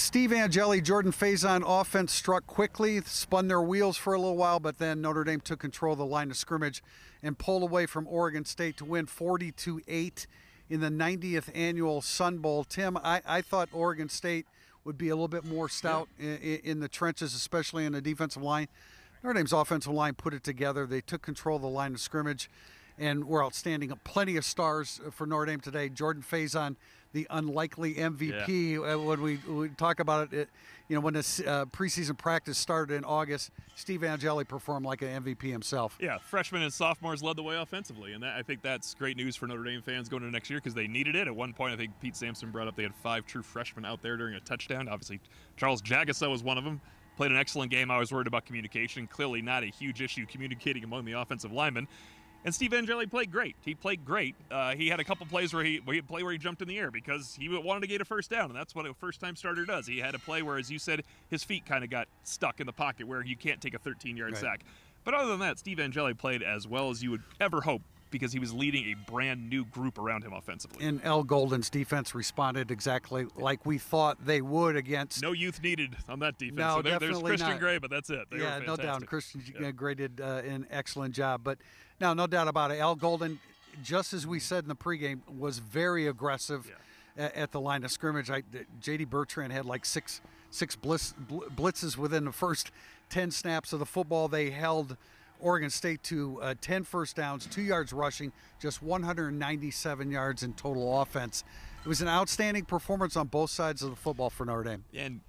Steve Angeli, Jordan Faison offense struck quickly, spun their wheels for a little while, but then Notre Dame took control of the line of scrimmage and pulled away from Oregon State to win 42 8 in the 90th annual Sun Bowl. Tim, I, I thought Oregon State would be a little bit more stout in, in the trenches, especially in the defensive line. Notre Dame's offensive line put it together. They took control of the line of scrimmage and we're outstanding. Plenty of stars for Notre Dame today. Jordan Faison, the unlikely MVP. Yeah. Uh, When we, we talk about it, it, you know, when the uh, preseason practice started in August, Steve Angeli performed like an MVP himself. Yeah, freshmen and sophomores led the way offensively, and that, I think that's great news for Notre Dame fans going into next year because they needed it. At one point, I think Pete Sampson brought up they had five true freshmen out there during a touchdown. Obviously, Charles Jagusah was one of them. Played an excellent game. I was worried about communication. Clearly, not a huge issue communicating among the offensive linemen. And Steve Angeli played great. He played great. Uh, he had a couple plays where he, where he play where he jumped in the air because he wanted to get a first down, and that's what a first-time starter does. He had a play where, as you said, his feet kind of got stuck in the pocket where you can't take a 13-yard Right. sack. But other than that, Steve Angeli played as well as you would ever hope because he was leading a brand new group around him offensively. And Al Golden's defense responded exactly like we thought they would against. no youth needed on that defense. No, so there, there's Christian not. Gray, but that's it. They yeah, no doubt. Christian Yeah. Gray did uh, an excellent job. But now, no doubt about it. Al Golden, just as we said in the pregame, was very aggressive a- at the line of scrimmage. I, J.D. Bertrand had like six six blitz, blitzes within the first ten snaps of the football. They held Oregon State to uh, 10 first downs, two yards rushing, just 197 yards in total offense. It was an outstanding performance on both sides of the football for Notre Dame. And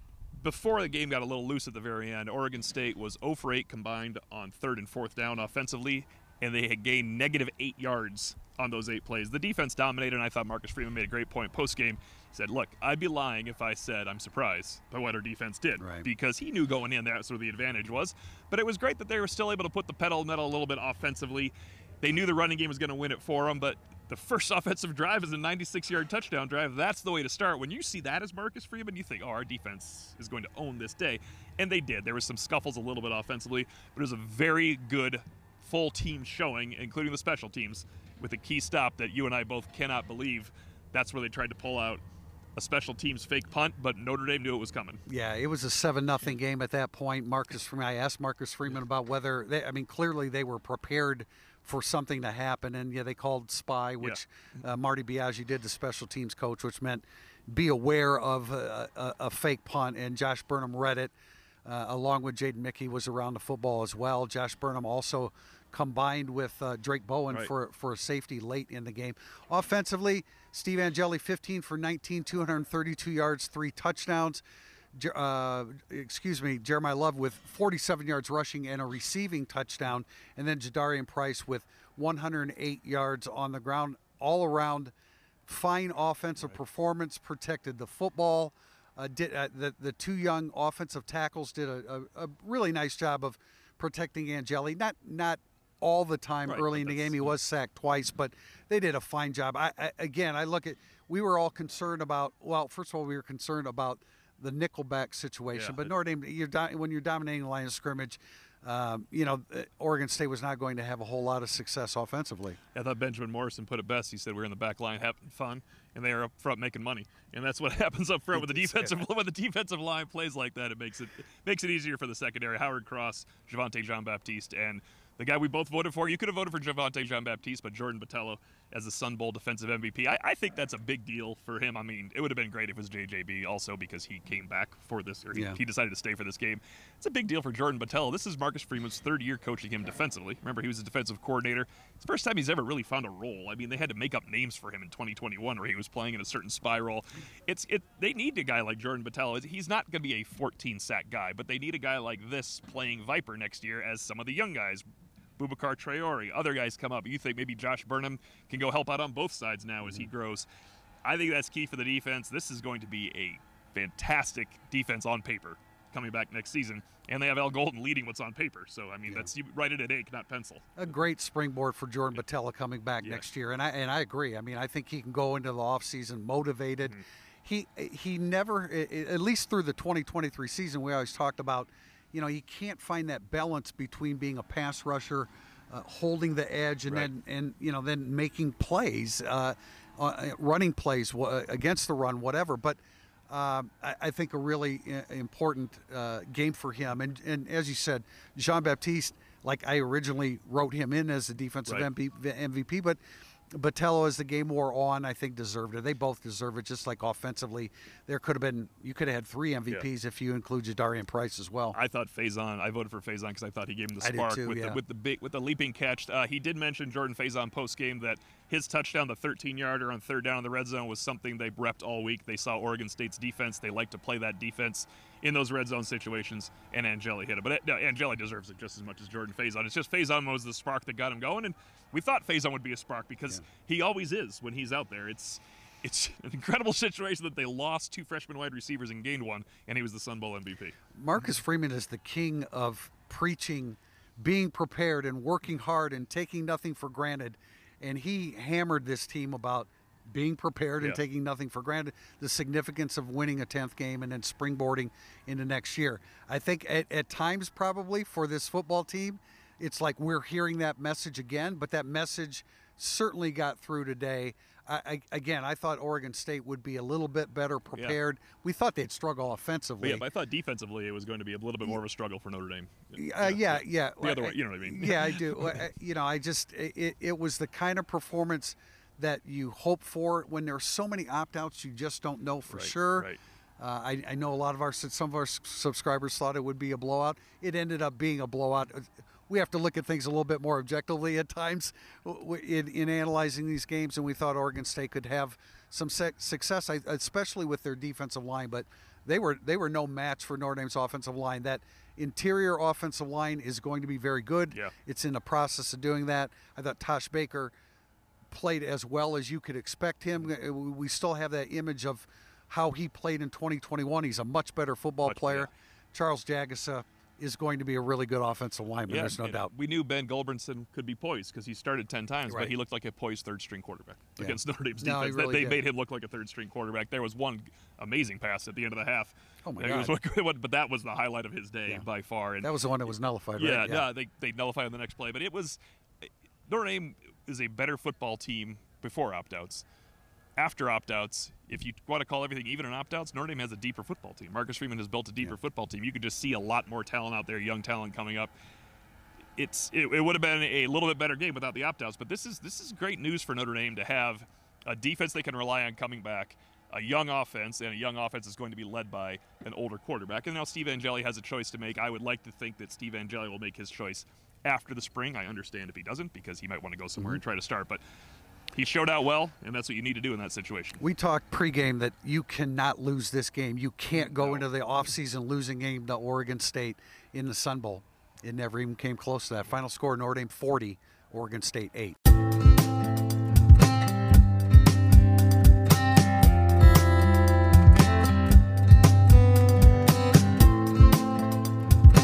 before the game got a little loose at the very end, Oregon State was 0 for 8 combined on third and fourth down offensively, and they had gained negative eight yards on those eight plays. The defense dominated, and I thought Marcus Freeman made a great point post game. He said, Look, I'd be lying if I said I'm surprised by what our defense did Right. because he knew going in that's where the advantage was. But it was great that they were still able to put the pedal metal a little bit offensively. They knew the running game was going to win it for them, but the first offensive drive is a 96 yard touchdown drive. That's the way to start. When you see that as Marcus Freeman, you think, oh, our defense is going to own this day. And they did. There was some scuffles a little bit offensively, but it was a very good full team showing, including the special teams, with a key stop that you and I both cannot believe. That's where they tried to pull out a special teams fake punt, but Notre Dame knew it was coming. Yeah, it was a seven nothing game at that point. Marcus Freeman. I asked Marcus Freeman about whether they, I mean clearly they were prepared for something to happen, and yeah, they called spy, which uh, Marty Biagi did, the special teams coach, which meant be aware of a, a, a fake punt, and Josh Burnham read it. Uh, along with Jaden Mickey was around the football as well. Josh Burnham also combined with uh, Drayk Bowen Right. for for a safety late in the game. Offensively, Steve Angeli 15 for 19, 232 yards, three touchdowns. Uh, excuse me, Jeremiyah Love with 47 yards rushing and a receiving touchdown, and then Jadarian Price with 108 yards on the ground. All around, fine offensive performance, protected the football. Uh, did uh, the the two young offensive tackles did a, a, a really nice job of protecting Angeli. Not not all the time Right, early in the game. He was sacked twice, but they did a fine job. I, I again, I look at we were all concerned about. Well, first of all, we were concerned about the nickelback situation, Yeah, but Notre Dame, you're when you're dominating the line of scrimmage. Um, you know, uh, Oregon State was not going to have a whole lot of success offensively. I thought Benjamin Morrison put it best. He said we're in the back line having fun, and they are up front making money, and that's what happens up front with the defensive when the defensive line plays like that. It makes it makes it easier for the secondary. Howard Cross, Javontae Jean Baptiste, and the guy we both voted for. You could have voted for Javontae Jean Baptiste, but Jordan Botelho as the Sun Bowl defensive MVP. I, I think that's a big deal for him. I mean, it would have been great if it was JJB also because he came back for this, or he, Yeah. he decided to stay for this game. It's a big deal for Jordan Botelho. This is Marcus Freeman's third year coaching him defensively. Remember, he was a defensive coordinator. It's the first time he's ever really found a role. I mean, they had to make up names for him in 2021 where he was playing in a certain spy role. It's it. They need a guy like Jordan Botelho. He's not going to be a 14 sack guy, but they need a guy like this playing Viper next year as some of the young guys. Boubacar Traore, other guys come up. You think maybe Josh Burnham can go help out on both sides now as he grows. I think that's key for the defense. This is going to be a fantastic defense on paper coming back next season, and they have Al Golden leading what's on paper. So I mean, that's you write it at ink, not pencil. a great springboard for Jordan Botelho coming back Yeah. next year, and I and I agree. I mean, I think he can go into the offseason motivated. Mm-hmm. He he never, at least through the 2023 season, we always talked about, you know, he can't find that balance between being a pass rusher, uh, holding the edge, and Right. then and you know then making plays, uh, uh, running plays wha- against the run, whatever. But um, I, I think a really i- important uh, game for him. And and as you said, Jean Baptiste, like I originally wrote him in as the defensive Right. MVP, but. Botelho, as the game wore on, I think deserved it. They both deserve it. Just like offensively, there could have been you could have had three MVPs if you include Jadarian Price as well. I thought Faison. I voted for Faison because I thought he gave him the spark too, with yeah. the with the big with the leaping catch. Uh, he did mention Jordan Faison post game that his touchdown, the 13 yarder on third down in the red zone, was something they repped all week. They saw Oregon State's defense. They like to play that defense in those red zone situations, and Angeli hit it. But uh, Angeli deserves it just as much as Jordan Faison. It's just Faison was the spark that got him going, and we thought Faison would be a spark because he always is when he's out there. It's it's an incredible situation that they lost two freshman wide receivers and gained one, and he was the Sun Bowl MVP. Marcus Freeman is the king of preaching, being prepared, and working hard and taking nothing for granted. And he hammered this team about being prepared and Yeah. taking nothing for granted, the significance of winning a 10th game and then springboarding into next year. I think at, at times, probably for this football team, it's like we're hearing that message again, but that message certainly got through today. I, I, again, I thought Oregon State would be a little bit better prepared. We thought they'd struggle offensively. But yeah, but I thought defensively it was going to be a little bit more of a struggle for Notre Dame. Uh, yeah, yeah. The other way, you know what I mean? Yeah, I do. Uh, you know, I just it, it was the kind of performance that you hope for when there are so many opt-outs. You just don't know for Right, sure. right. Uh, I, I know a lot of our some of our subscribers thought it would be a blowout. It ended up being a blowout. Uh, We have to look at things a little bit more objectively at times in, in analyzing these games, and we thought Oregon State could have some success, especially with their defensive line. But they were they were no match for Notre Dame's offensive line. That interior offensive line is going to be very good. Yeah. It's in the process of doing that. I thought Tosh Baker played as well as you could expect him. Uh, We still have that image of how he played in 2021. He's a much better football Much- player. yeah. Charles Jagusah is going to be a really good offensive lineman. there's no doubt. We knew Ben Gulbranson could be poised because he started 10 times, Right. but he looked like a poised third string quarterback Yeah. against Notre Dame's No, defense. They- really they did. made him look like a third string quarterback. There was one amazing pass at the end of the half. Oh, my God. what- but that was the highlight of his day Yeah. by far. And That was the one that was nullified, yeah, right? no, they they nullified on the next play, but it was Notre Dame is a better football team before opt-outs. After opt-outs, if you want to call everything even in opt-outs, Notre Dame has a deeper football team. Marcus Freeman has built a deeper football team. You could just see a lot more talent out there, young talent coming up. It's it, it would have been a little bit better game without the opt-outs, but this is this is great news for Notre Dame to have a defense they can rely on coming back, a young offense, and a young offense is going to be led by an older quarterback. And now Steve Angeli has a choice to make. I would like to think that Steve Angeli will make his choice after the spring. I understand if he doesn't because he might want to go somewhere and mm-hmm. try to start, but he showed out well, and that's what you need to do in that situation. We talked pregame that you cannot lose this game. You can't go No. into the offseason losing game to Oregon State in the Sun Bowl. It never even came close to that. Final score: Notre Dame 40, Oregon State 8.